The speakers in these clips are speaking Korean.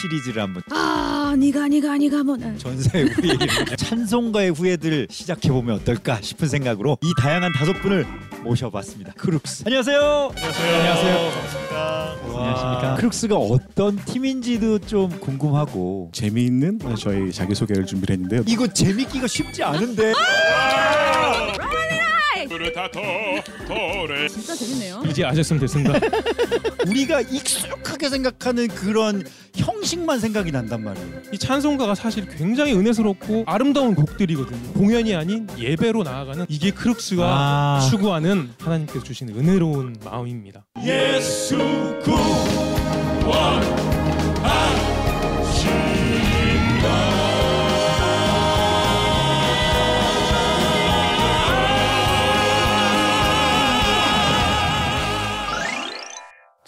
시리즈를 한번 아 니가 니가 니가 뭐 네. 전세 후예 찬송가의 후예들을 시작해 보면 어떨까 싶은 생각으로 이 다양한 다섯 분을 모셔봤습니다. 크룩스 안녕하세요. 안녕하세요. 반갑습니다. 안녕하십니까. 크룩스가 어떤 팀인지도 좀 궁금하고 재미있는 저희 자기소개를 준비를 했는데요. 이거 재밌기가 쉽지 않은데 진짜 재밌네요. 이제 아셨으면 됐습니다. 우리가 익숙하게 생각하는 그런 형식만 생각이 난단 말이에요. 이 찬송가가 사실 굉장히 은혜스럽고 아름다운 곡들이거든요. 공연이 아닌 예배로 나아가는 이게 크룩스가 아. 추구하는 하나님께서 주신 은혜로운 마음입니다. 예수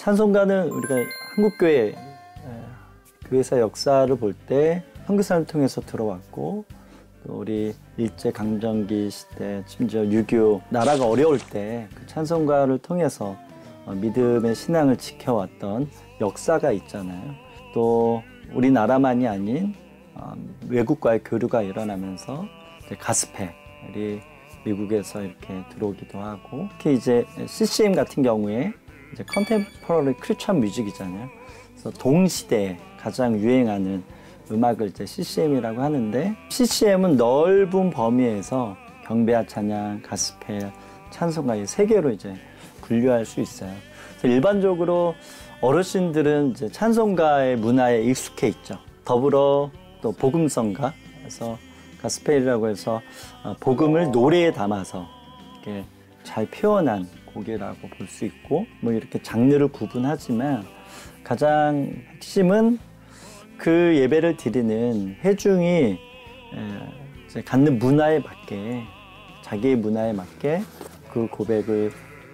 찬송가는 우리가 한국 교회 교회사 역사를 볼 때 선교사를 통해서 들어왔고 또 우리 일제 강점기 시대 심지어 6.25 나라가 어려울 때 그 찬송가를 통해서 어, 믿음의 신앙을 지켜왔던 역사가 있잖아요. 또 우리나라만이 아닌 어, 외국과의 교류가 일어나면서 가스펠이 미국에서 이렇게 들어오기도 하고 특히 이제 CCM 같은 경우에 이제 컨템포러리 크리스천 뮤직이잖아요. 그래서 동시대에 가장 유행하는 음악을 이제 CCM이라고 하는데 CCM은 넓은 범위에서 경배와 찬양, 가스펠, 찬송가 이세 개로 이제 분류할 수 있어요. 일반적으로 어르신들은 이제 찬송가의 문화에 익숙해 있죠. 더불어 또 복음성가, 그래서 가스펠이라고 해서 어, 복음을 노래에 담아서 이렇게 잘 표현한 곡이라고 볼 수 있고 뭐 이렇게 장르를 구분하지만 가장 핵심은 그 예배를 드리는 회중이 갖는 문화에 맞게 자기의 문화에 맞게 그 고백을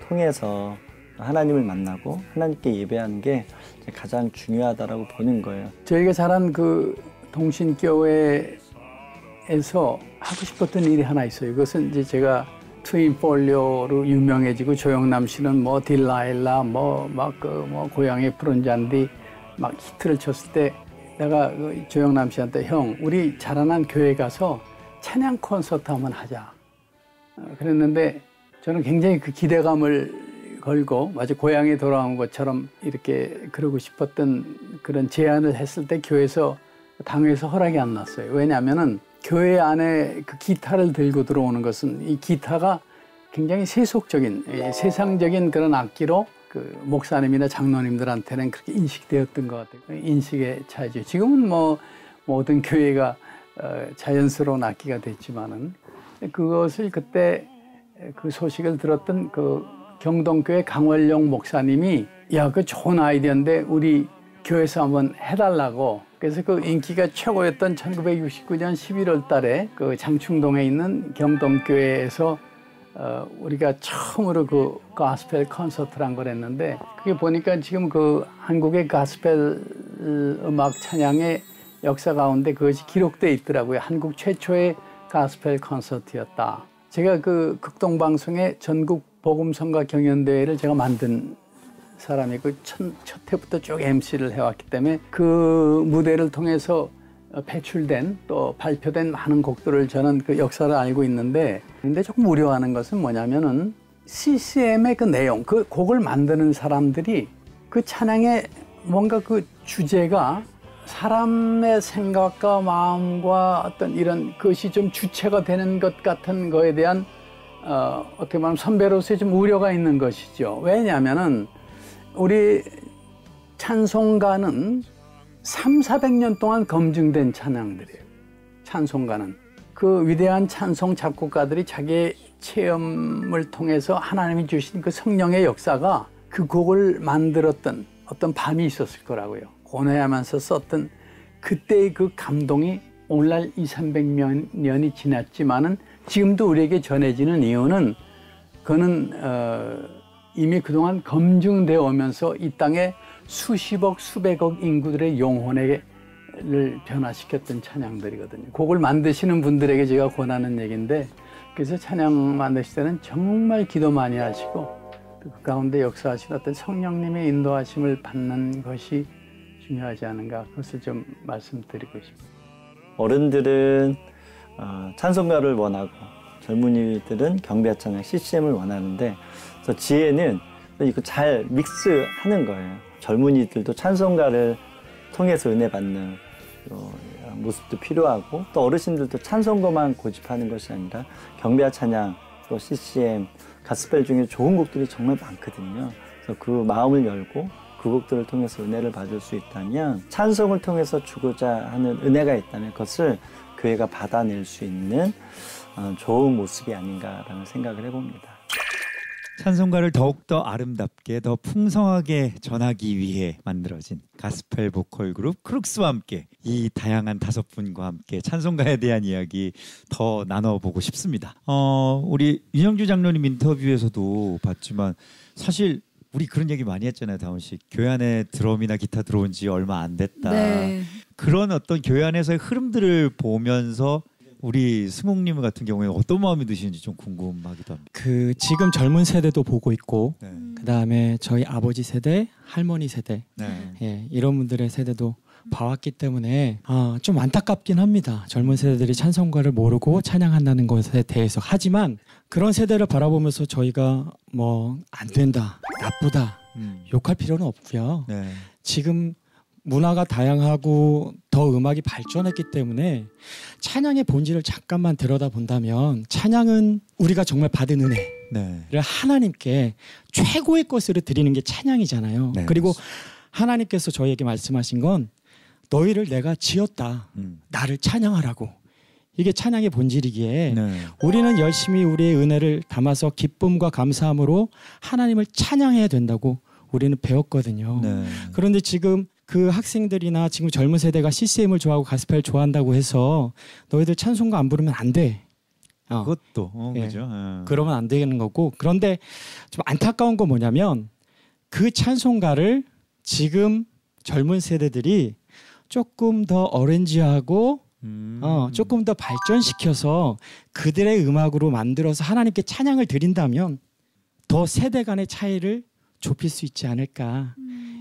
통해서 하나님을 만나고 하나님께 예배하는 게 가장 중요하다라고 보는 거예요. 저희가 자란 그 동신교회에서 하고 싶었던 일이 하나 있어요. 이것은 이제 제가 트윈 폴리오로 유명해지고 조영남 씨는 뭐 딜라일라 뭐 막 그 뭐 고향의 푸른 잔디 막 히트를 쳤을 때 내가 그 조영남 씨한테 형 우리 자라난 교회 가서 찬양 콘서트 한번 하자. 어, 그랬는데 저는 굉장히 그 기대감을 걸고 마치 고향에 돌아온 것처럼 이렇게 그러고 싶었던 그런 제안을 했을 때 교회에서 당회에서 허락이 안 났어요. 왜냐하면은 교회 안에 그 기타를 들고 들어오는 것은 이 기타가 굉장히 세속적인 예, 세상적인 그런 악기로 그 목사님이나 장로님들한테는 그렇게 인식되었던 것 같아요. 인식의 차이죠. 지금은 뭐 모든 교회가 어, 자연스러운 악기가 됐지만은 그것을 그때 그 소식을 들었던 그 경동교회 강월용 목사님이 야 그 좋은 아이디어인데 우리 교회에서 한번 해달라고 그래서 그 인기가 최고였던 1969년 11월 달에 그 장충동에 있는 경동교회에서 어, 우리가 처음으로 그 가스펠 콘서트를 한걸 했는데 그게 보니까 지금 그 한국의 가스펠 음악 찬양의 역사 가운데 그것이 기록돼 있더라고요. 한국 최초의 가스펠 콘서트였다. 제가 그 극동방송의 전국 복음성가 경연대회를 제가 만든 사람이고 첫, 첫 해부터 쭉 MC를 해왔기 때문에 그 무대를 통해서 배출된 또 발표된 많은 곡들을 저는 그 역사를 알고 있는데 근데 조금 우려하는 것은 뭐냐면은 CCM의 그 내용, 그 곡을 만드는 사람들이 그 찬양의 뭔가 그 주제가 사람의 생각과 마음과 어떤 이런 것이 좀 주체가 되는 것 같은 거에 대한 어, 어떻게 말하면 선배로서의 좀 우려가 있는 것이죠. 왜냐하면은 우리 찬송가는 3, 400년 동안 검증된 찬양들이에요. 찬송가는. 그 위대한 찬송 작곡가들이 자기의 체험을 통해서 하나님이 주신 그 성령의 역사가 그 곡을 만들었던 어떤 밤이 있었을 거라고요. 고뇌하면서 썼던 그때의 그 감동이 오늘날 2, 300년이 지났지만은 지금도 우리에게 전해지는 이유는 그는 어, 이미 그동안 검증되어 오면서 이 땅에 수십억, 수백억 인구들의 영혼을 변화시켰던 찬양들이거든요. 곡을 만드시는 분들에게 제가 권하는 얘기인데 그래서 찬양 만드실 때는 정말 기도 많이 하시고 그 가운데 역사하신 어떤 성령님의 인도하심을 받는 것이 중요하지 않은가 그것을 좀 말씀드리고 싶습니다. 어른들은 어, 찬송가를 원하고 젊은이들은 경배 찬양 CCM을 원하는데 그래서 지혜는 이거 잘 믹스하는 거예요. 젊은이들도 찬송가를 통해서 은혜 받는 어, 모습도 필요하고 또 어르신들도 찬송가만 고집하는 것이 아니라 경배와 찬양 또 CCM 가스펠 중에 좋은 곡들이 정말 많거든요. 그래서 그 마음을 열고 그 곡들을 통해서 은혜를 받을 수 있다면 찬송을 통해서 주고자 하는 은혜가 있다면 그것을 교회가 받아낼 수 있는 어, 좋은 모습이 아닌가라는 생각을 해봅니다. 찬송가를 더욱더 아름답게 더 풍성하게 전하기 위해 만들어진 가스펠 보컬 그룹 크룩스와 함께 이 다양한 다섯 분과 함께 찬송가에 대한 이야기 더 나눠보고 싶습니다. 어, 우리 윤영주 장로님 인터뷰에서도 봤지만 사실 우리 그런 얘기 많이 했잖아요, 다운 씨. 교회 안에 드럼이나 기타 들어온 지 얼마 안 됐다. 네. 그런 어떤 교회 안에서의 흐름들을 보면서 우리 승옥님 같은 경우에 어떤 마음이 드시는지 좀 궁금하기도 합니다. 그 지금 젊은 세대도 보고 있고 네. 그다음에 저희 아버지 세대, 할머니 세대 네. 예, 이런 분들의 세대도 봐왔기 때문에 아, 좀 안타깝긴 합니다. 젊은 세대들이 찬송가를 모르고 찬양한다는 것에 대해서 하지만 그런 세대를 바라보면서 저희가 뭐 안 된다, 나쁘다 음. 욕할 필요는 없고요. 네. 지금 문화가 다양하고 더 음악이 발전했기 때문에 찬양의 본질을 잠깐만 들여다본다면 찬양은 우리가 정말 받은 은혜를 네. 하나님께 최고의 것으로 드리는 게 찬양이잖아요. 네, 그리고 하나님께서 저희에게 말씀하신 건 너희를 내가 지었다. 음. 나를 찬양하라고. 이게 찬양의 본질이기에 네. 우리는 열심히 우리의 은혜를 담아서 기쁨과 감사함으로 하나님을 찬양해야 된다고 우리는 배웠거든요. 네. 그런데 지금 그 학생들이나 지금 젊은 세대가 CCM을 좋아하고 가스펠 좋아한다고 해서 너희들 찬송가 안 부르면 안 돼. 어, 그것도 어, 예. 그죠. 예. 그러면 안 되는 거고. 그런데 좀 안타까운 건 뭐냐면 그 찬송가를 지금 젊은 세대들이 조금 더 어렌지하고 음. 어, 조금 더 발전시켜서 그들의 음악으로 만들어서 하나님께 찬양을 드린다면 더 세대 간의 차이를 좁힐 수 있지 않을까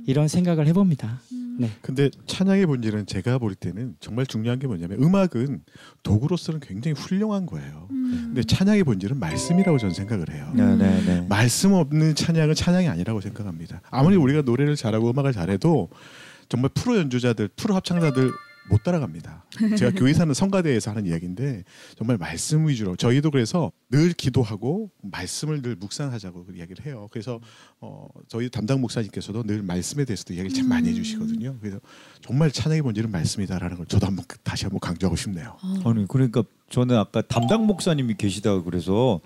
이런 생각을 해봅니다. 네. 근데 찬양의 본질은 제가 볼 때는 정말 중요한 게 뭐냐면 음악은 도구로서는 굉장히 훌륭한 거예요. 근데 찬양의 본질은 말씀이라고 저는 생각을 해요. 네, 네, 네. 말씀 없는 찬양은 찬양이 아니라고 생각합니다. 아무리 우리가 노래를 잘하고 음악을 잘해도 정말 프로 연주자들, 프로 합창자들 못 따라갑니다. 제가 교회 사는 성가대에서 하는 이야기인데 정말 말씀 위주로 저희도 그래서 늘 기도하고 말씀을 늘 묵상하자고 그 이야기를 해요. 그래서 어, 저희 담당 목사님께서도 늘 말씀에 대해서도 이야기를 참 많이 해주시거든요. 그래서 정말 찬양의 본질은 말씀이다라는 걸 저도 한번 다시 한번 강조하고 싶네요. 아니 그러니까 저는 아까 담당 목사님이 계시다고 그래서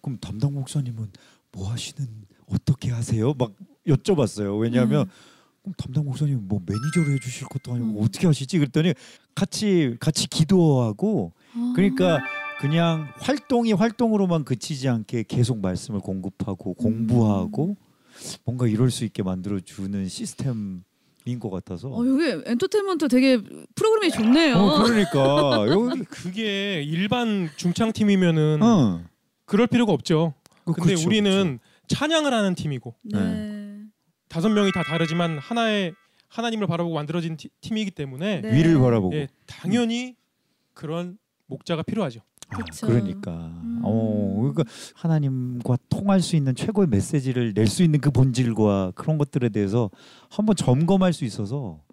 그럼 담당 목사님은 뭐 하시는 어떻게 하세요? 막 여쭤봤어요. 왜냐하면 그럼 담당 목사님 뭐 매니저로 해주실 것도 아니고 어떻게 하시지? 그랬더니 같이 같이 기도하고 그러니까 그냥 활동이 활동으로만 그치지 않게 계속 말씀을 공급하고 공부하고 뭔가 이럴 수 있게 만들어 주는 시스템 인 것 같아서. 어, 여기 엔터테인먼트 되게 프로그램이 좋네요. 어, 그러니까 여기 그게 일반 중창 팀이면은 어. 그럴 필요가 없죠. 근데 그렇죠, 우리는 찬양을 하는 팀이고 네. 다섯 명이 다 다르지만 하나의 하나님을 바라보고 만들어진 티- 팀이기 때문에 네. 위를 바라보고. 예, 당연히 그런 목자가 필요하죠. 아. 그러니까. 음. 어, 그러니까 하나님과 통할 수 있는 최고의 메시지를 낼 수 있는 그 본질과 그런 것들에 대해서 한번 점검할 수 있어서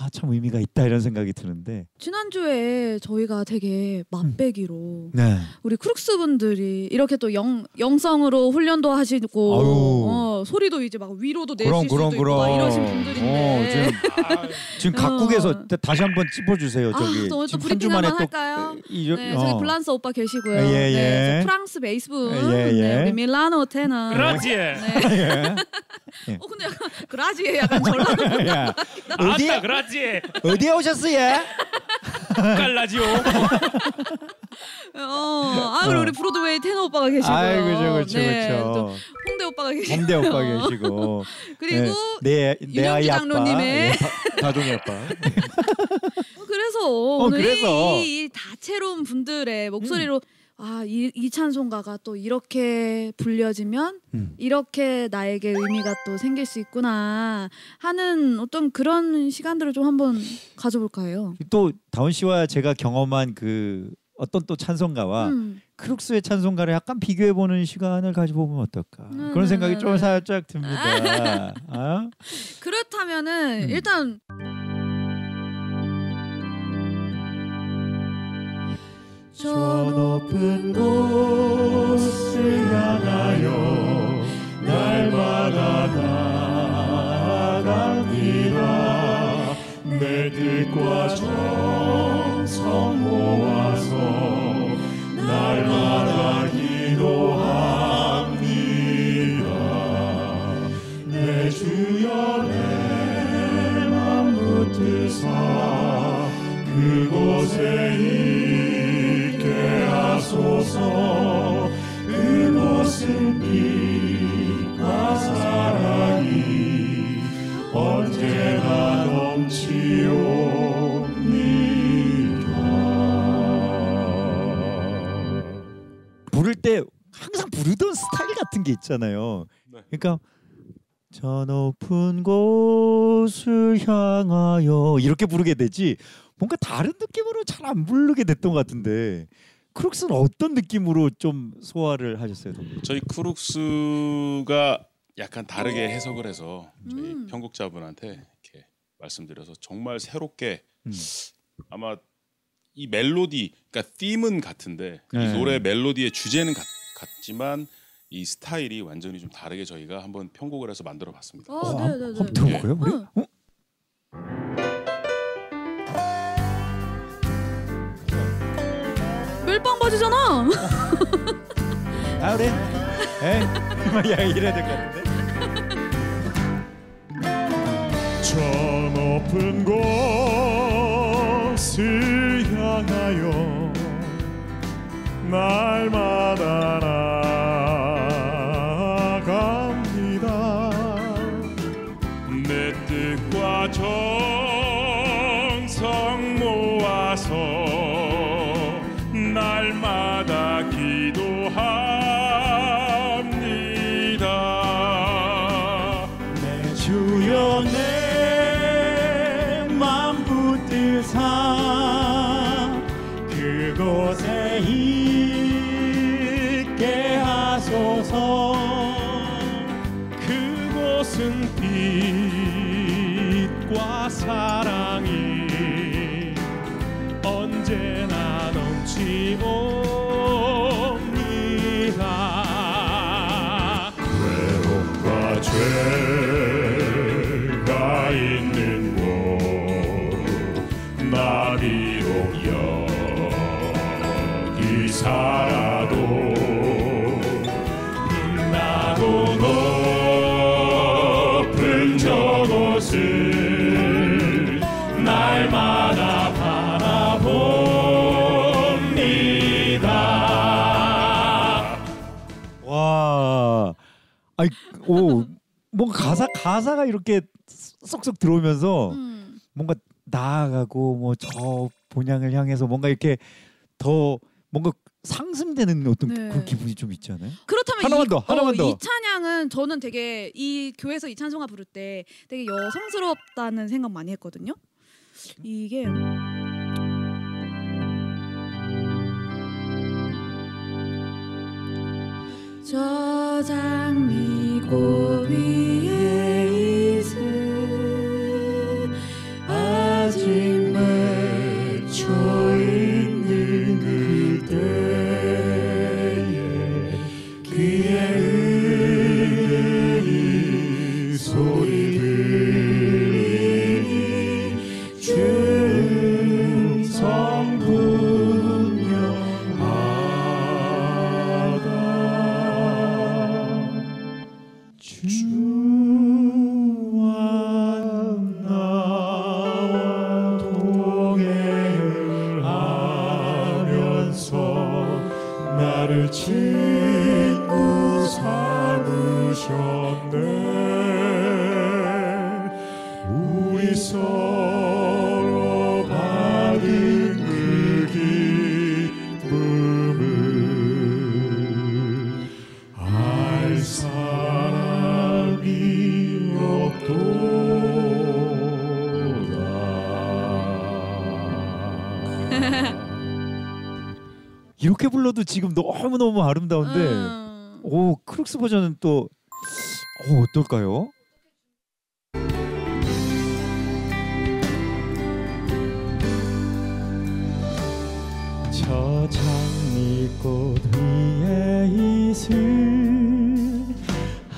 아, 참 의미가 있다 이런 생각이 드는데. 지난주에 저희가 되게 맛배기로 네. 우리 크룩스 분들이 이렇게 또 영, 영성으로 훈련도 하시고. 어, 소리도 이제 막 위로도 내실 그럼 수도 그럼 있고 그럼. 막 이러신 어, 분들인데 지금 지금 각국에서 어. 다시 한번 짚어 주세요. 아, 저기 또 오늘 또 지금 한 브리핑 주만에 한번 또 할까요? 이, 네, 저기 블란스 오빠 계시고요. 예, 예. 네, 저 프랑스 베이스분, 예, 예. 네, 우리 밀라노 테너. 그렇지. 네. 예. 어 근데 약간 그라지에 약간 전라. 야, 어디 아따 그렇지. 어디에 오셨어요? 깔라지오. 어, 아 그리고 우리 브로드웨이 테너 오빠가 계시고요. 아이 그죠 그죠 네, 그죠. 또 홍대 오빠가 계시고. 홍대 오빠 계시고. 그리고 네, 내, 내 윤영주 아이 아빠. 장로님의 예, 다- 다종이 아빠. 어, 그래서 오늘 그래서. 이, 이 다채로운 분들의 목소리로 아, 이, 이 찬송가가 또 이렇게 불려지면 음. 이렇게 나에게 의미가 또 생길 수 있구나 하는 어떤 그런 시간들을 좀 한번 가져볼까 해요. 또 다운 씨와 제가 경험한 그 어떤 또 찬송가와 음. 크룩스의 찬송가를 약간 비교해 보는 시간을 가져보면 어떨까 네, 그런 네, 생각이 네, 좀 네. 살짝 듭니다. 아? 그렇다면은 음. 일단 저 높은 곳을 향하여 날마다 나아갑니다. 내 뜻과 정성 모아서 날마다 기도합니다. 내 주여 내맘 붙으사 그곳에 언제나 넘치옵니다 부를 때 항상 부르던 스타일 같은 게 있잖아요. 네. 그러니까 저 높은 곳을 향하여 이렇게 부르게 되지 뭔가 다른 느낌으로 잘 안 부르게 됐던 것 같은데 크룩스는 어떤 느낌으로 좀 소화를 하셨어요? 저희 크룩스가 약간 다르게 해석을 해서 저희 음. 편곡자분한테 이렇게 말씀드려서 정말 새롭게 음. 아마 이 멜로디 그러니까 ธี은 같은데 네. 이 노래 멜로디의 주제는 같, 같지만 이 스타일이 완전히 좀 다르게 저희가 한번 편곡을 해서 만들어 봤습니다. 어, 어, 네, 한- 네, 네. 한번 들어볼까요? 우리? 응. 어? 멜빵 바지잖아. 아 그래? 에? 야 이래야 될 것 같은데? 저 높은 곳을 향하여 날마다 나 빛과 사랑이 언제나 넘치옵니다. 죄가 있는 곳 나 비록 여기 살 가 가사가 이렇게 쏙쏙 들어오면서 음. 뭔가 나아가고 뭐 저 본향을 향해서 뭔가 이렇게 더 뭔가 상승되는 어떤 네. 그 기분이 좀 있지 않아요? 그렇다면 하나만 이, 더, 하나만 어, 더. 이 찬양은 저는 되게 이 교회에서 이 찬송가 부를 때 되게 여성스럽다는 생각 많이 했거든요. 이게 저 장미고 위 이렇게 불러도 지금 너무 너무 아름다운데 음. 오 크룩스 버전은 또 어, 어떨까요? 저 장미꽃 위에 이슬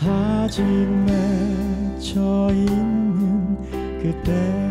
아직 맺혀 있는 그때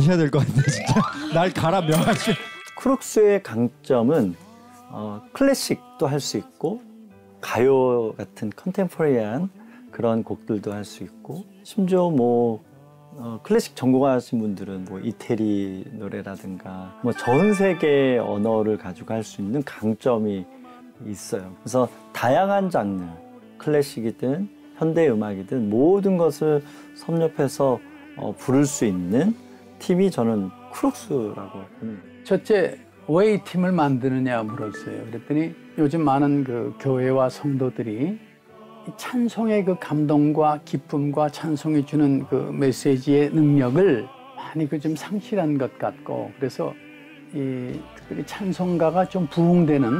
가셔야 될 것 같네 진짜 날 가라 명하시 크룩스의 강점은 어, 클래식도 할 수 있고 가요 같은 컨템포리한 그런 곡들도 할 수 있고 심지어 뭐 어, 클래식 전공하신 분들은 뭐 이태리 노래라든가 뭐 전 세계 언어를 가지고 할 수 있는 강점이 있어요. 그래서 다양한 장르, 클래식이든 현대 음악이든 모든 것을 섭렵해서 어, 부를 수 있는 팀이 저는 크룩스라고 봅니다. 첫째 왜 이 팀을 만드느냐 물었어요. 그랬더니 요즘 많은 그 교회와 성도들이 이 찬송의 그 감동과 기쁨과 찬송이 주는 그 메시지의 능력을 많이 그 좀 상실한 것 같고 그래서 이 특별히 찬송가가 좀 부흥되는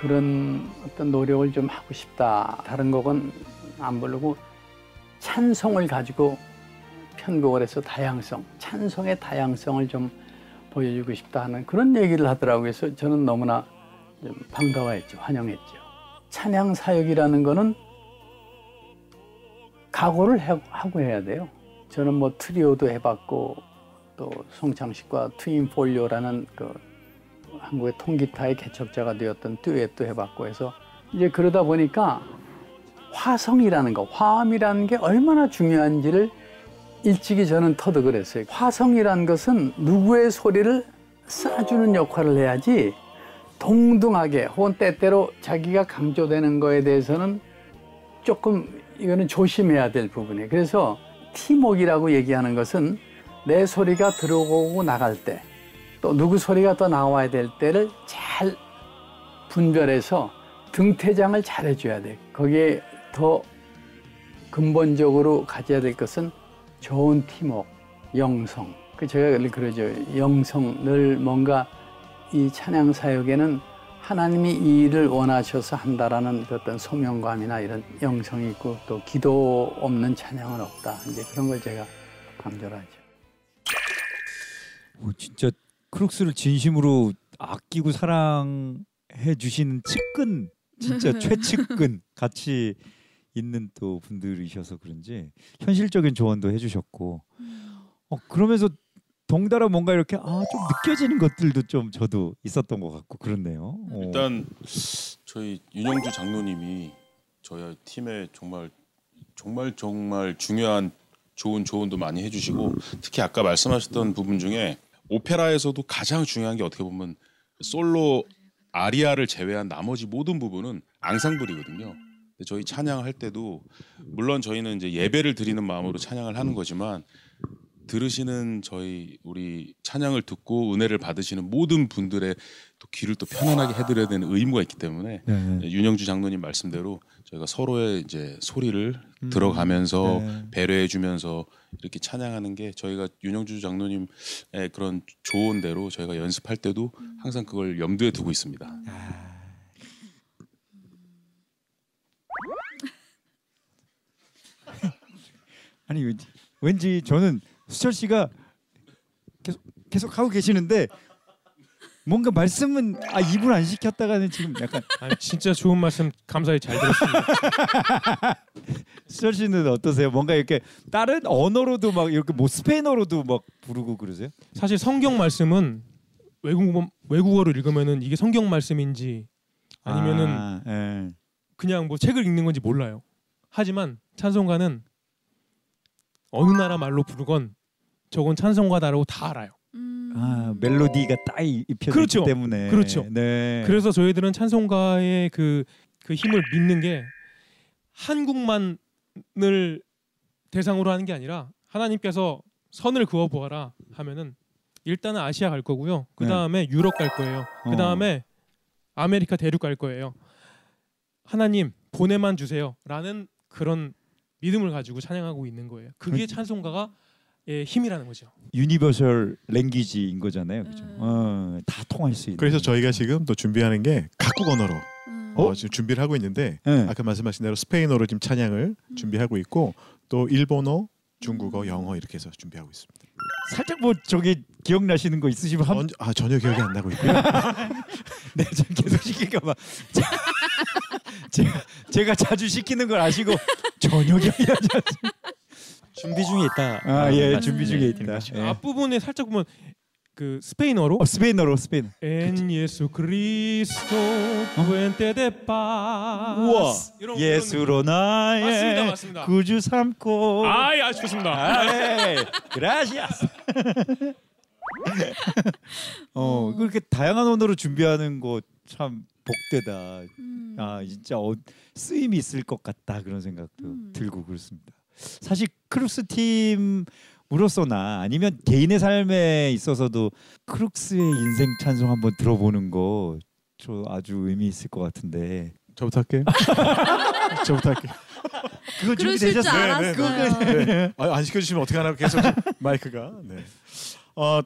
그런 어떤 노력을 좀 하고 싶다. 다른 곡은 안 부르고 찬송을 가지고 편곡을 해서 다양성, 찬송의 다양성을 좀 보여주고 싶다 하는 그런 얘기를 하더라고요. 그래서 저는 너무나 좀 반가워했죠. 환영했죠. 찬양 사역이라는 거는 각오를 해- 하고 해야 돼요. 저는 뭐 트리오도 해봤고 또 송창식과 트윈 폴리오라는 그 한국의 통기타의 개척자가 되었던 듀엣도 해봤고 해서 이제 그러다 보니까 화성이라는 거, 화음이라는 게 얼마나 중요한지를 일찍이 저는 터득을 했어요. 화성이란 것은 누구의 소리를 쏴주는 역할을 해야지 동등하게 혹은 때때로 자기가 강조되는 거에 대해서는 조금 이거는 조심해야 될 부분이에요. 그래서 팀웍이라고 얘기하는 것은 내 소리가 들어오고 나갈 때 또 누구 소리가 더 나와야 될 때를 잘 분별해서 등퇴장을 잘 해줘야 돼. 거기에 더 근본적으로 가져야 될 것은 좋은 팀워크, 영성. 그 제가 늘 그러죠. 영성 늘 뭔가 이 찬양 사역에는 하나님이 이 일을 원하셔서 한다라는 그 어떤 소명감이나 이런 영성이 있고 또 기도 없는 찬양은 없다. 이제 그런 걸 제가 강조를 하죠. 오, 진짜 크룩스를 진심으로 아끼고 사랑해 주시는 측근 진짜 최측근 같이 있는 또 분들이셔서 그런지 현실적인 조언도 해주셨고 어 그러면서 덩달아 뭔가 이렇게 아 좀 느껴지는 것들도 좀 저도 있었던 것 같고 그렇네요. 어. 일단 저희 윤영주 장로님이 저희 팀에 정말 정말 정말 중요한 좋은 조언도 많이 해주시고 특히 아까 말씀하셨던 부분 중에 오페라에서도 가장 중요한 게 어떻게 보면 솔로 아리아를 제외한 나머지 모든 부분은 앙상블이거든요. 저희 찬양할 때도 물론 저희는 이제 예배를 드리는 마음으로 찬양을 하는 거지만 들으시는 저희 우리 찬양을 듣고 은혜를 받으시는 모든 분들의 또 귀를 또 편안하게 해드려야 되는 의무가 있기 때문에 네. 윤영주 장로님 말씀대로 저희가 서로의 이제 소리를 들어가면서 네. 배려해주면서 이렇게 찬양하는 게 저희가 윤영주 장로님의 그런 조언대로 저희가 연습할 때도 항상 그걸 염두에 두고 있습니다. 아 니 왠지, 왠지 저는 수철 씨가 계속 계속 하고 계시는데 뭔가 말씀은 아 입을 안 시켰다가는 지금 약간 아니, 진짜 좋은 말씀 감사히 잘 들었습니다. 수철 씨는 어떠세요? 뭔가 이렇게 다른 언어로도 막 이렇게 뭐 스페인어로도 막 부르고 그러세요? 사실 성경 말씀은 외국어 외국어로 읽으면은 이게 성경 말씀인지 아니면은 아, 예. 그냥 뭐 책을 읽는 건지 몰라요. 하지만 찬송가는 어느 나라 말로 부르건 저건 찬송가다라고 다 알아요. 음. 아 멜로디가 딱 이- 입혀져 그렇죠. 있기 때문에 그렇죠. 네. 그래서 저희들은 찬송가의 그, 그 힘을 믿는 게 한국만을 대상으로 하는 게 아니라 하나님께서 선을 그어 보아라 하면은 일단은 아시아 갈 거고요. 그 다음에 유럽 갈 거예요. 어. 그 다음에 아메리카 대륙 갈 거예요. 하나님 보내만 주세요라는 그런 믿음을 가지고 찬양하고 있는 거예요. 그게 찬송가가 의 힘이라는 거죠. universal language인 거잖아요. 그죠? 음. 어, 다 통할 수 있는. 그래서 저희가 지금 또 준비하는 게 각국 언어로 음. 어, 지금 준비를 하고 있는데 네. 아까 말씀하신 대로 스페인어로 지금 찬양을 준비하고 있고 또 일본어, 중국어, 영어 이렇게 해서 준비하고 있습니다. 살짝 뭐 저기 기억나시는 거 있으시면 한 언- 아 전혀 기억이 안 나고 있고요. 네, 좀 계속 시킬까 봐. 제가 제가 자주 시키는 걸 아시고 나지 않습니다. 준비 중에 있다. 아, 예, 말씀 준비 중에 드리는 있다. 예. 앞부분에 살짝 보면 그 스페인어로 어, 스페인어로 스페인. En Jesucristo puente de paz. 우와. 예수로 나의 맞습니다, 맞습니다. 구주 삼고. 그런- 아이 아주 좋습니다. 아이, 그라시아스. 어, 그렇게 다양한 언어로 준비하는 거 참 복되다. 음. 아, 진짜 어, 쓰임이 있을 것 같다 그런 생각도 음. 들고 그렇습니다. 사실 크룩스 팀으로서나 아니면 개인의 삶에 있어서도 크룩스의 인생 찬송 한번 들어보는 거 저 아주 의미 있을 것 같은데 저부터 할게요. 저부터 할게요. 그거 준비되셨어요? 네, 네, 알았어요. 네. 아, 안 시켜주시면 어떻게 하나 계속 마이크가. 네. 어,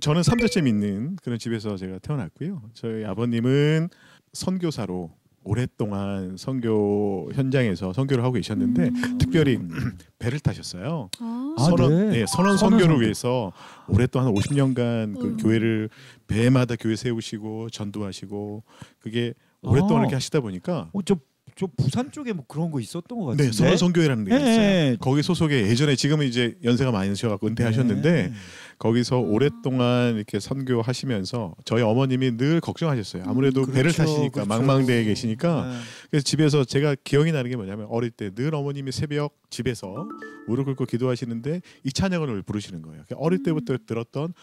저는 삼자째 믿는 그런 집에서 제가 태어났고요. 저희 아버님은 선교사로 오랫동안 선교 현장에서 선교를 하고 계셨는데 음. 특별히 배를 타셨어요. 아. 아, 선원, 네. 네, 선원 선원 선교를 선교. 위해서 오랫동안 50년간 그. 교회를 배마다 교회 세우시고 전도하시고 그게 오랫동안 아. 이렇게 하시다 보니까 어, 저, 저 부산 쪽에 뭐 그런 거 있었던 것 같은데. 네, 선원 선교회라는 데가 있어요. 네. 거기 소속에 예전에 지금은 이제 연세가 많이 드셔갖고 은퇴하셨는데 네. 거기서 오랫동안 이렇게 선교하시면서 저희 어머님이 늘 걱정하셨어요. 아무래도 그렇죠, 배를 타시니까 그렇죠. 망망대해 계시니까 네. 그래서 집에서 제가 기억이 나는 게 뭐냐면 어릴 때 늘 어머님이 새벽 집에서 무릎 꿇고 기도하시는데 이 찬양을 부르시는 거예요. 그러니까 어릴 때부터 들었던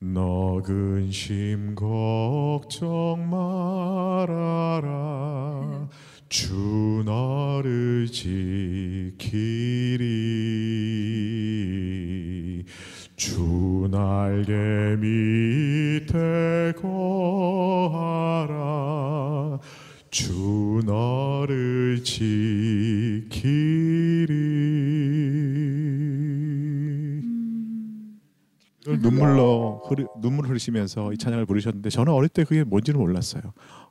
너 근 심 걱정 말아라 주 나를 지키리. 주 날개 밑에 거하라. 주 나를 지키리. 늘 눈물로 흐르, 눈물 흘리시면서 이 찬양을 부르셨는데 저는 어릴 때 그게 뭔지는 몰랐어요.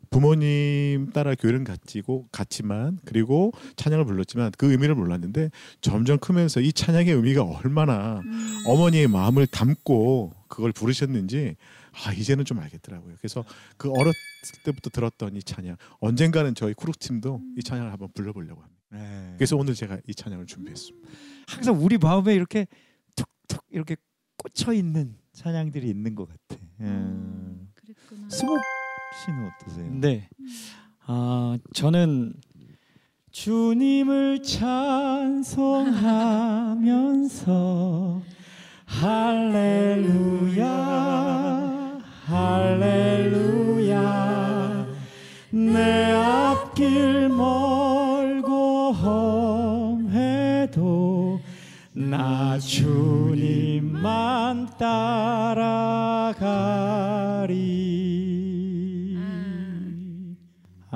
부모님 따라 교회를 갔지고 갔지만 그리고 찬양을 불렀지만 그 의미를 몰랐는데 점점 크면서 이 찬양의 의미가 얼마나 음. 어머니의 마음을 담고 그걸 부르셨는지 아 이제는 좀 알겠더라고요. 그래서 그 어렸을 때부터 들었던 이 찬양 언젠가는 저희 쿠룩 팀도 이 찬양을 한번 불러보려고 합니다. 네. 그래서 오늘 제가 이 찬양을 준비했습니다. 항상 우리 마음에 이렇게 툭툭 이렇게 꽂혀 있는 찬양들이 있는 것 같아. 음. 음, 그랬구나. 수목 씨는 어떠세요? 네. 아, 저는 주님을 찬송하면서 할렐루야 할렐루야 내 앞길 멀고 험해도 나 주님만 따라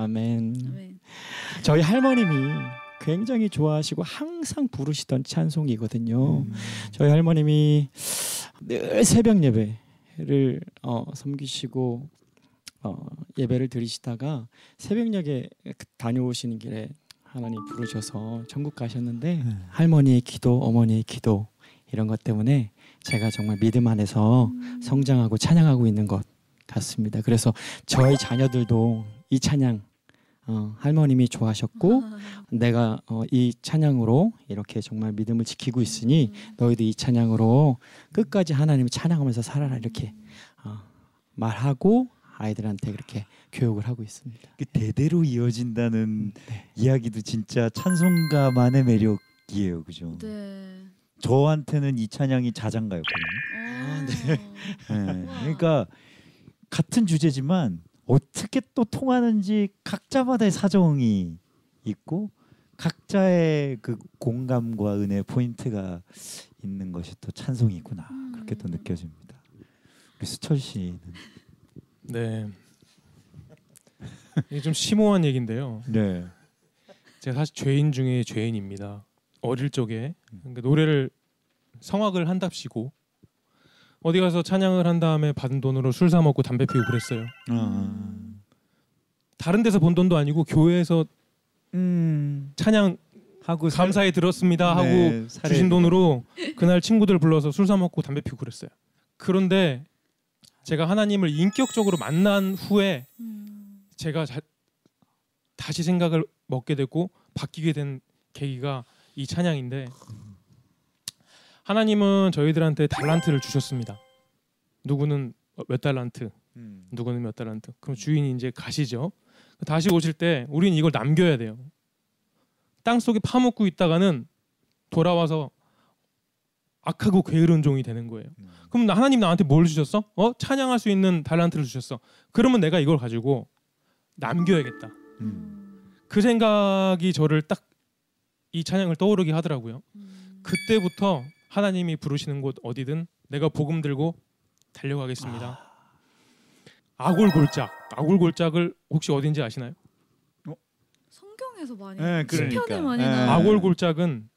아멘. 네. 저희 할머님이 굉장히 좋아하시고 항상 부르시던 찬송이거든요. 저희 할머님이 늘 새벽 예배를 어, 섬기시고 어, 예배를 드리시다가 새벽녘에 다녀오시는 길에 하나님 부르셔서 천국 가셨는데 할머니의 기도, 어머니의 기도 이런 것 때문에 제가 정말 믿음 안에서 성장하고 찬양하고 있는 것 같습니다. 그래서 저희 자녀들도 이 찬양 어, 할머님이 좋아하셨고 내가 어, 이 찬양으로 이렇게 정말 믿음을 지키고 있으니 너희도 이 찬양으로 끝까지 하나님을 찬양하면서 살아라 이렇게 어, 말하고 아이들한테 그렇게 교육을 하고 있습니다. 그 대대로 이어진다는 네. 이야기도 진짜 찬송가만의 매력이에요, 그죠? 네. 저한테는 이 찬양이 자장가였거든요. 아, 네. 그러니까 같은 주제지만 어떻게 또 통하는지 각자마다의 사정이 있고 각자의 그 공감과 은혜 포인트가 있는 것이 또 찬송이구나 그렇게 또 느껴집니다. 우리 수철 씨는 네. 이게 좀 심오한 얘기인데요. 네. 제가 사실 죄인 중에 죄인입니다. 어릴 적에 그러니까 노래를 성악을 한답시고 어디 가서 찬양을 한 다음에 받은 돈으로 술 사 먹고 담배 피우고 그랬어요. 아, 다른 데서 번 돈도 아니고 교회에서 음, 찬양 하고 감사히 들었습니다 하고 네, 주신 돈으로 그날 친구들 불러서 술 사 먹고 담배 피우고 그랬어요. 그런데 제가 하나님을 인격적으로 만난 후에 음. 제가 자, 다시 생각을 먹게 되고 바뀌게 된 계기가 이 찬양인데 하나님은 저희들한테 달란트를 주셨습니다. 누구는 몇 달란트, 음. 누구는 몇 달란트. 그럼 주인이 이제 가시죠. 다시 오실 때 우리는 이걸 남겨야 돼요. 땅 속에 파묻고 있다가는 돌아와서 악하고 게으른 종이 되는 거예요. 그럼 나- 하나님 나한테 뭘 주셨어? 어? 찬양할 수 있는 달란트를 주셨어. 그러면 내가 이걸 가지고 남겨야겠다. 음. 그 생각이 저를 딱 이 찬양을 떠오르게 하더라고요. 그때부터 하나님이 부르시는 곳 어디든 내가 복음 들고 달려가겠습니다. 아 골골짝, 아골골짝을 혹시 어딘지 아시나요? 성경에서 많이 네, 시편에 그러니까. 많이 네. 나오는 아골골짝은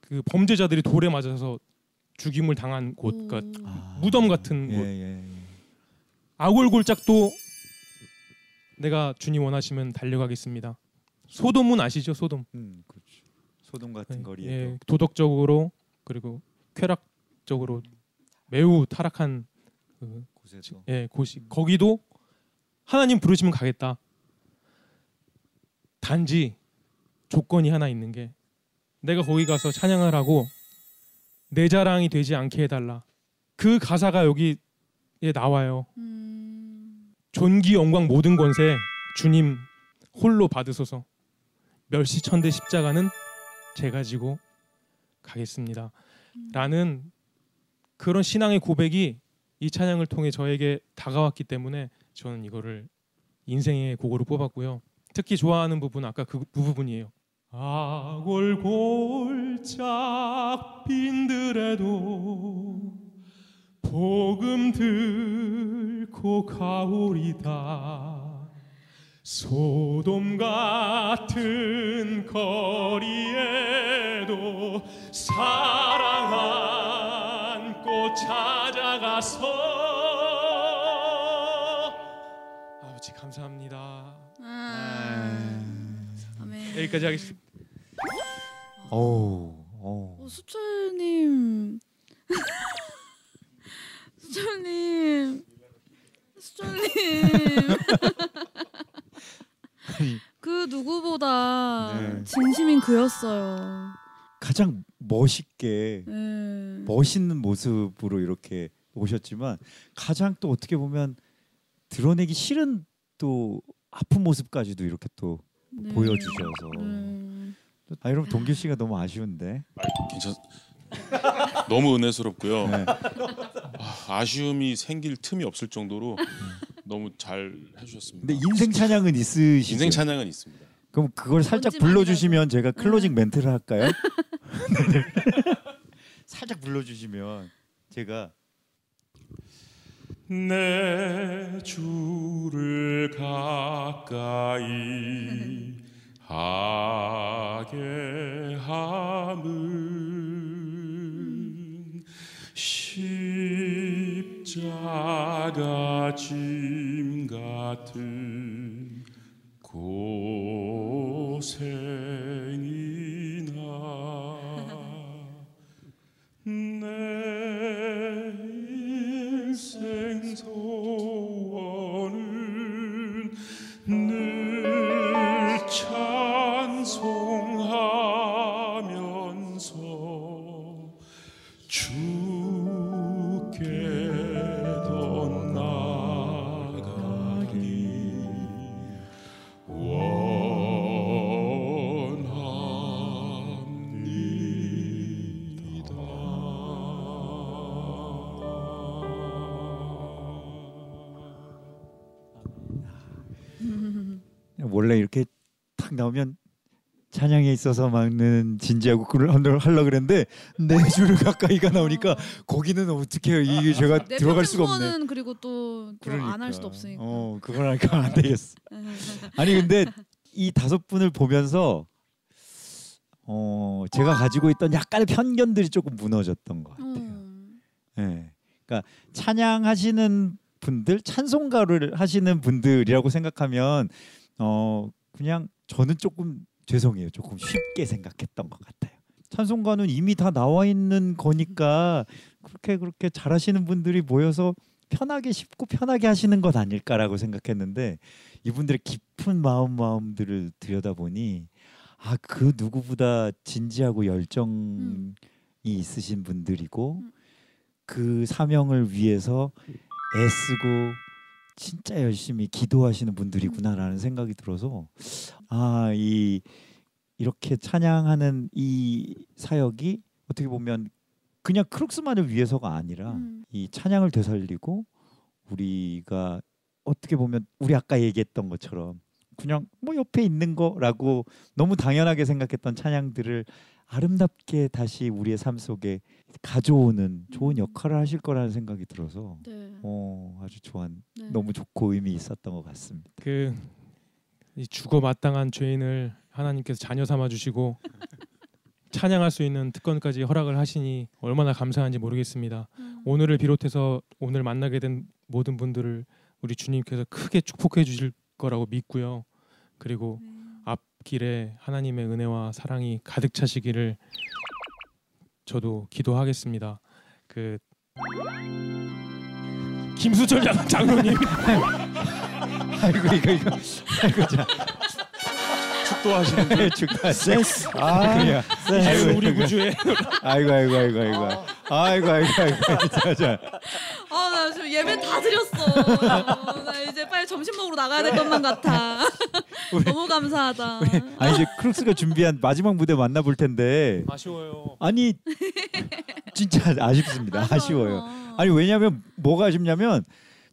그 범죄자들이 돌에 맞아서 죽임을 당한 곳, 오. 그러니까 아. 무덤 같은 예, 곳. 예, 예. 아골골짝도 내가 주님 원하시면 달려가겠습니다. 소돔은 아시죠? 소돔. 음, 그렇죠. 소돔 같은 예, 거리에도 예, 도덕적으로 그리고 쾌락적으로 매우 타락한 그, 곳에서 예, 곳이 거기도 하나님 부르시면 가겠다. 단지 조건이 하나 있는 게 내가 거기 가서 찬양을 하고 내 자랑이 되지 않게 해달라. 그 가사가 여기에 나와요. 음. 존귀 영광 모든 권세 주님 홀로 받으소서. 멸시천대 십자가는 제가 지고 가겠습니다. 라는 그런 신앙의 고백이 이 찬양을 통해 저에게 다가왔기 때문에 저는 이거를 인생의 곡으로 뽑았고요. 특히 좋아하는 부분은 아까 그 부분이에요. 아골골짝 빈들에도 복음 들고 가오리다 소돔 같은 거리에도 사랑 안고 찾아가서 아버지 감사합니다. 아. 아멘. 여기까지 하겠습니다. 어우, 어우. 어, 수철님. 수철님. 수철님. 그 누구보다 네. 진심인 그였어요. 가장 멋있게 네. 멋있는 모습으로 이렇게 오셨지만 가장 또 어떻게 보면 드러내기 싫은 또 아픈 모습까지도 이렇게 또 네. 보여주셔서 네. 아 여러분 동규 씨가 너무 아쉬운데 괜찮. 너무 은혜스럽고요. 네. 아, 아쉬움이 생길 틈이 없을 정도로 너무 잘 해주셨습니다. 근데 인생 찬양은 있으시죠? 인생 찬양은 있습니다. 그럼 그걸 살짝 불러주시면 제가 클로징 멘트를 할까요? 살짝 불러주시면 제가 내 주를 가까이 하게 함은 십자가 짐 같은 고생 원래 이렇게 탁 나오면 찬양에 있어서 막는 진지하고 그걸 하려- 하려고 그랬는데 내 주를 가까이가 나오니까 거기는 어떻게 해요? 이게 제가 내 들어갈 수가 없네. 그리고 또안할 수도 없으니까. 어, 그걸 하니까 안 되겠어. 아니 근데 이 다섯 분을 보면서 어 제가 가지고 있던 약간의 편견들이 조금 무너졌던 것 같아요. 음. 예. 그러니까 찬양하시는 분들, 찬송가를 하시는 분들이라고 생각하면 어 그냥 저는 조금 죄송해요. 조금 쉽게 생각했던 것 같아요. 찬송가는 이미 다 나와 있는 거니까 그렇게 그렇게 잘하시는 분들이 모여서 편하게 쉽고 편하게 하시는 것 아닐까라고 생각했는데 이분들의 깊은 마음 마음들을 들여다보니 아 그 누구보다 진지하고 열정이 있으신 분들이고 음. 그 사명을 위해서 애쓰고 진짜 열심히 기도하시는 분들이구나라는 생각이 들어서 아 이 이렇게 찬양하는 이 사역이 어떻게 보면 그냥 크룩스만을 위해서가 아니라 음. 이 찬양을 되살리고 우리가 어떻게 보면 우리 아까 얘기했던 것처럼 그냥 뭐 옆에 있는 거라고 너무 당연하게 생각했던 찬양들을 아름답게 다시 우리의 삶 속에 가져오는 좋은 역할을 하실 거라는 생각이 들어서 네. 어 아주 좋은 네. 너무 좋고 의미 있었던 것 같습니다. 그이 죽어 마땅한 죄인을 하나님께서 자녀 삼아 주시고 찬양할 수 있는 특권까지 허락을 하시니 얼마나 감사한지 모르겠습니다. 음. 오늘을 비롯해서 오늘 만나게 된 모든 분들을 우리 주님께서 크게 축복해 주실 거라고 믿고요. 그리고 네. 앞길에 하나님의 은혜와 사랑이 가득 차시기를 저도 기도하겠습니다. 그 김수철 장- 장로님. 아이고 이거 이거. 아이고 자 축도 하시는데 축하하세요. 아 그냥 이제 우리 구주에 아이고 아이고 아이고 아이고 아이고 아이고 아이고 자 자 아, 나 지금 예배 다 드렸어. 나 이제 빨리 점심 먹으러 나가야 될 것만 같아. 너무 감사하다. 아니 이제 크룩스가 준비한 마지막 무대 만나볼 텐데 아쉬워요. 아니 진짜 아쉽습니다. 아쉬워요. 아니 왜냐하면 뭐가 아쉽냐면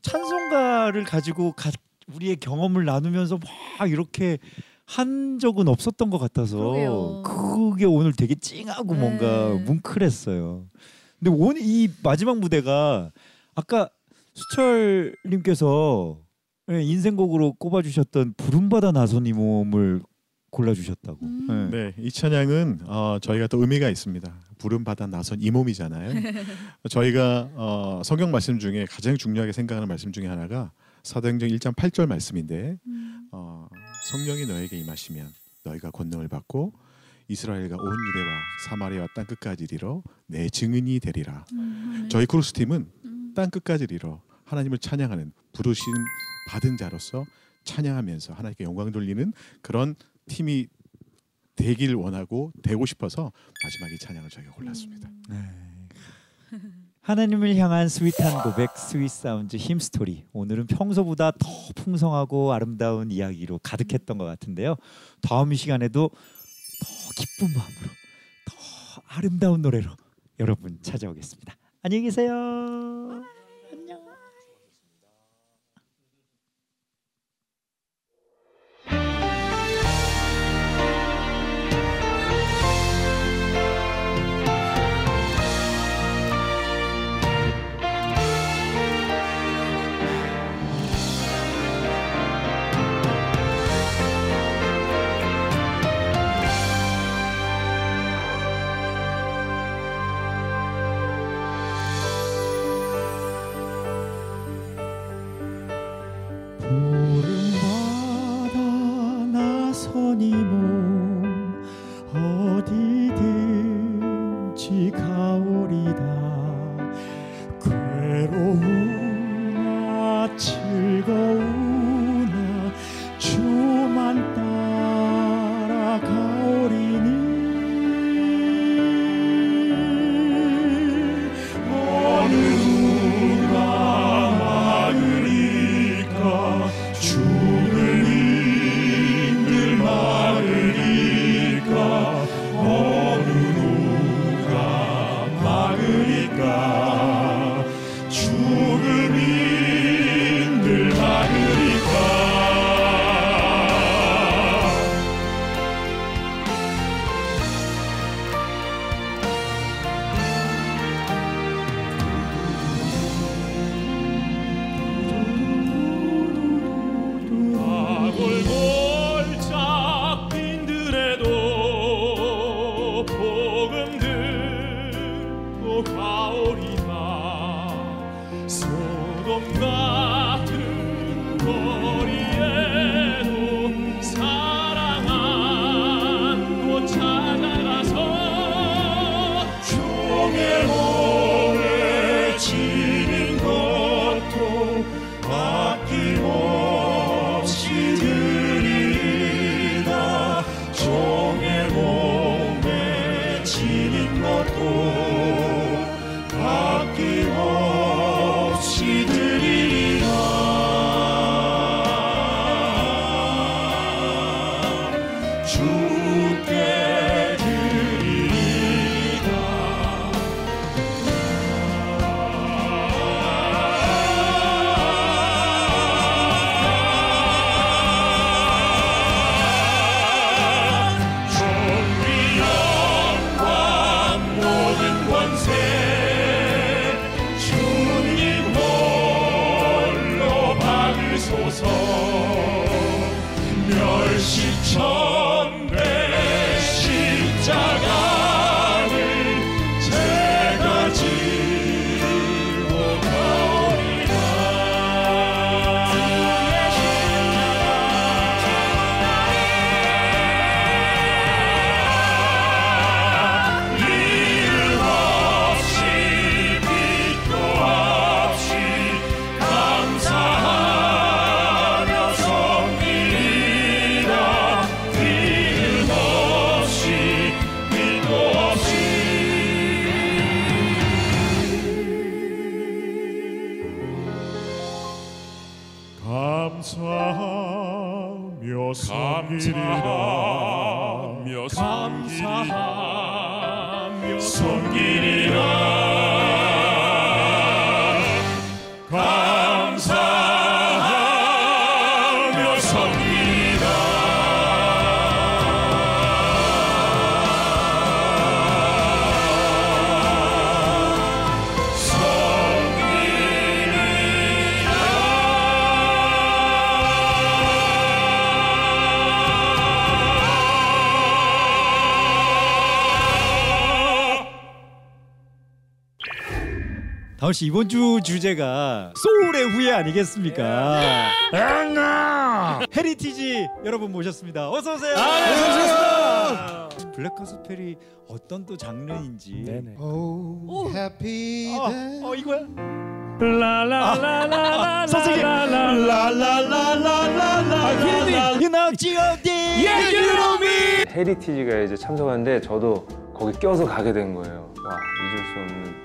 찬송가를 가지고 가, 우리의 경험을 나누면서 막 이렇게 한 적은 없었던 것 같아서 그러게요. 그게 오늘 되게 찡하고 네. 뭔가 뭉클했어요. 근데 오늘 이 마지막 무대가 아까 수철님께서 예, 인생곡으로 꼽아주셨던 부름받아 나선 이 몸을 골라주셨다고. 음. 예. 네, 이 찬양은 어, 저희가 또 의미가 있습니다. 부름 받아 나선 이 몸이잖아요. 저희가 어, 성경 말씀 중에 가장 중요하게 생각하는 말씀 중에 하나가 사도행전 1장 8절 말씀인데 음. 어, 성령이 너에게 임하시면 너희가 권능을 받고 이스라엘과 온 유대와 사마리아와 땅 끝까지 이르러 내 증인이 되리라. 음. 저희 크룩스 팀은 음. 땅 끝까지 이르러 하나님을 찬양하는 부르심 받은 자로서 찬양하면서 하나님께 영광 돌리는 그런 팀이 되길 원하고 되고 싶어서 마지막에 이 찬양을 저희가 골랐습니다. 네. 하나님을 향한 sweet한 고백, sweet sounds hymn story. 오늘은 평소보다 더 풍성하고 아름다운 이야기로 가득했던 것 같은데요. 다음 시간에도 더 기쁜 마음으로, 더 아름다운 노래로 여러분 찾아오겠습니다. 안녕히 계세요. 다은 씨 이번 주 주제가 소울의 후예 아니겠습니까? 헤리티지 여러분 모셨습니다. 어서 오세요. 아, 블랙 가스펠이 어떤 또 장르인지. 네네. Oh, happy 어, day. 어 이거야? 라라라라라라 선생님. 라라라라라라라. 유나지 어디? 예, 유로미. 헤리티지가 이제 참석하는데 저도 거기 껴서 가게 된 거예요. 와 잊을 수 없는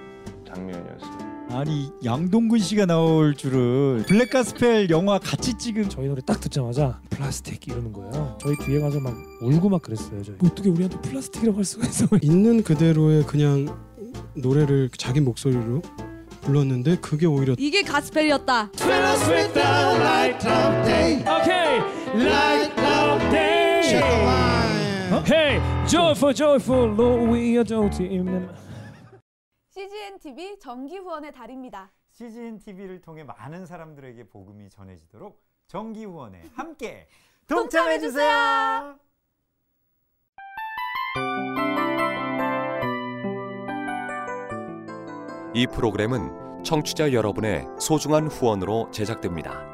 장면이었어요. 아니 양동근 씨가 나올 줄은 black gospel 영화 같이 찍은 저희 노래 딱 듣자마자 플라스틱 이러는 거예요. 저희 뒤에 가서 막 울고 막 그랬어요. 저희. 어떻게 우리한테 플라스틱이라고 할 수가 있어? 있는 그대로의 그냥 노래를 자기 목소리로 불렀는데 그게 오히려 이게 gospel이었다. 오케이, light of day. Hey, joyful, joyful, Lord, we adore Him. CGN TV 정기 후원의 달입니다. CGN TV를 통해 많은 사람들에게 복음이 전해지도록 정기 후원에 함께 동참해 주세요. 이 프로그램은 청취자 여러분의 소중한 후원으로 제작됩니다.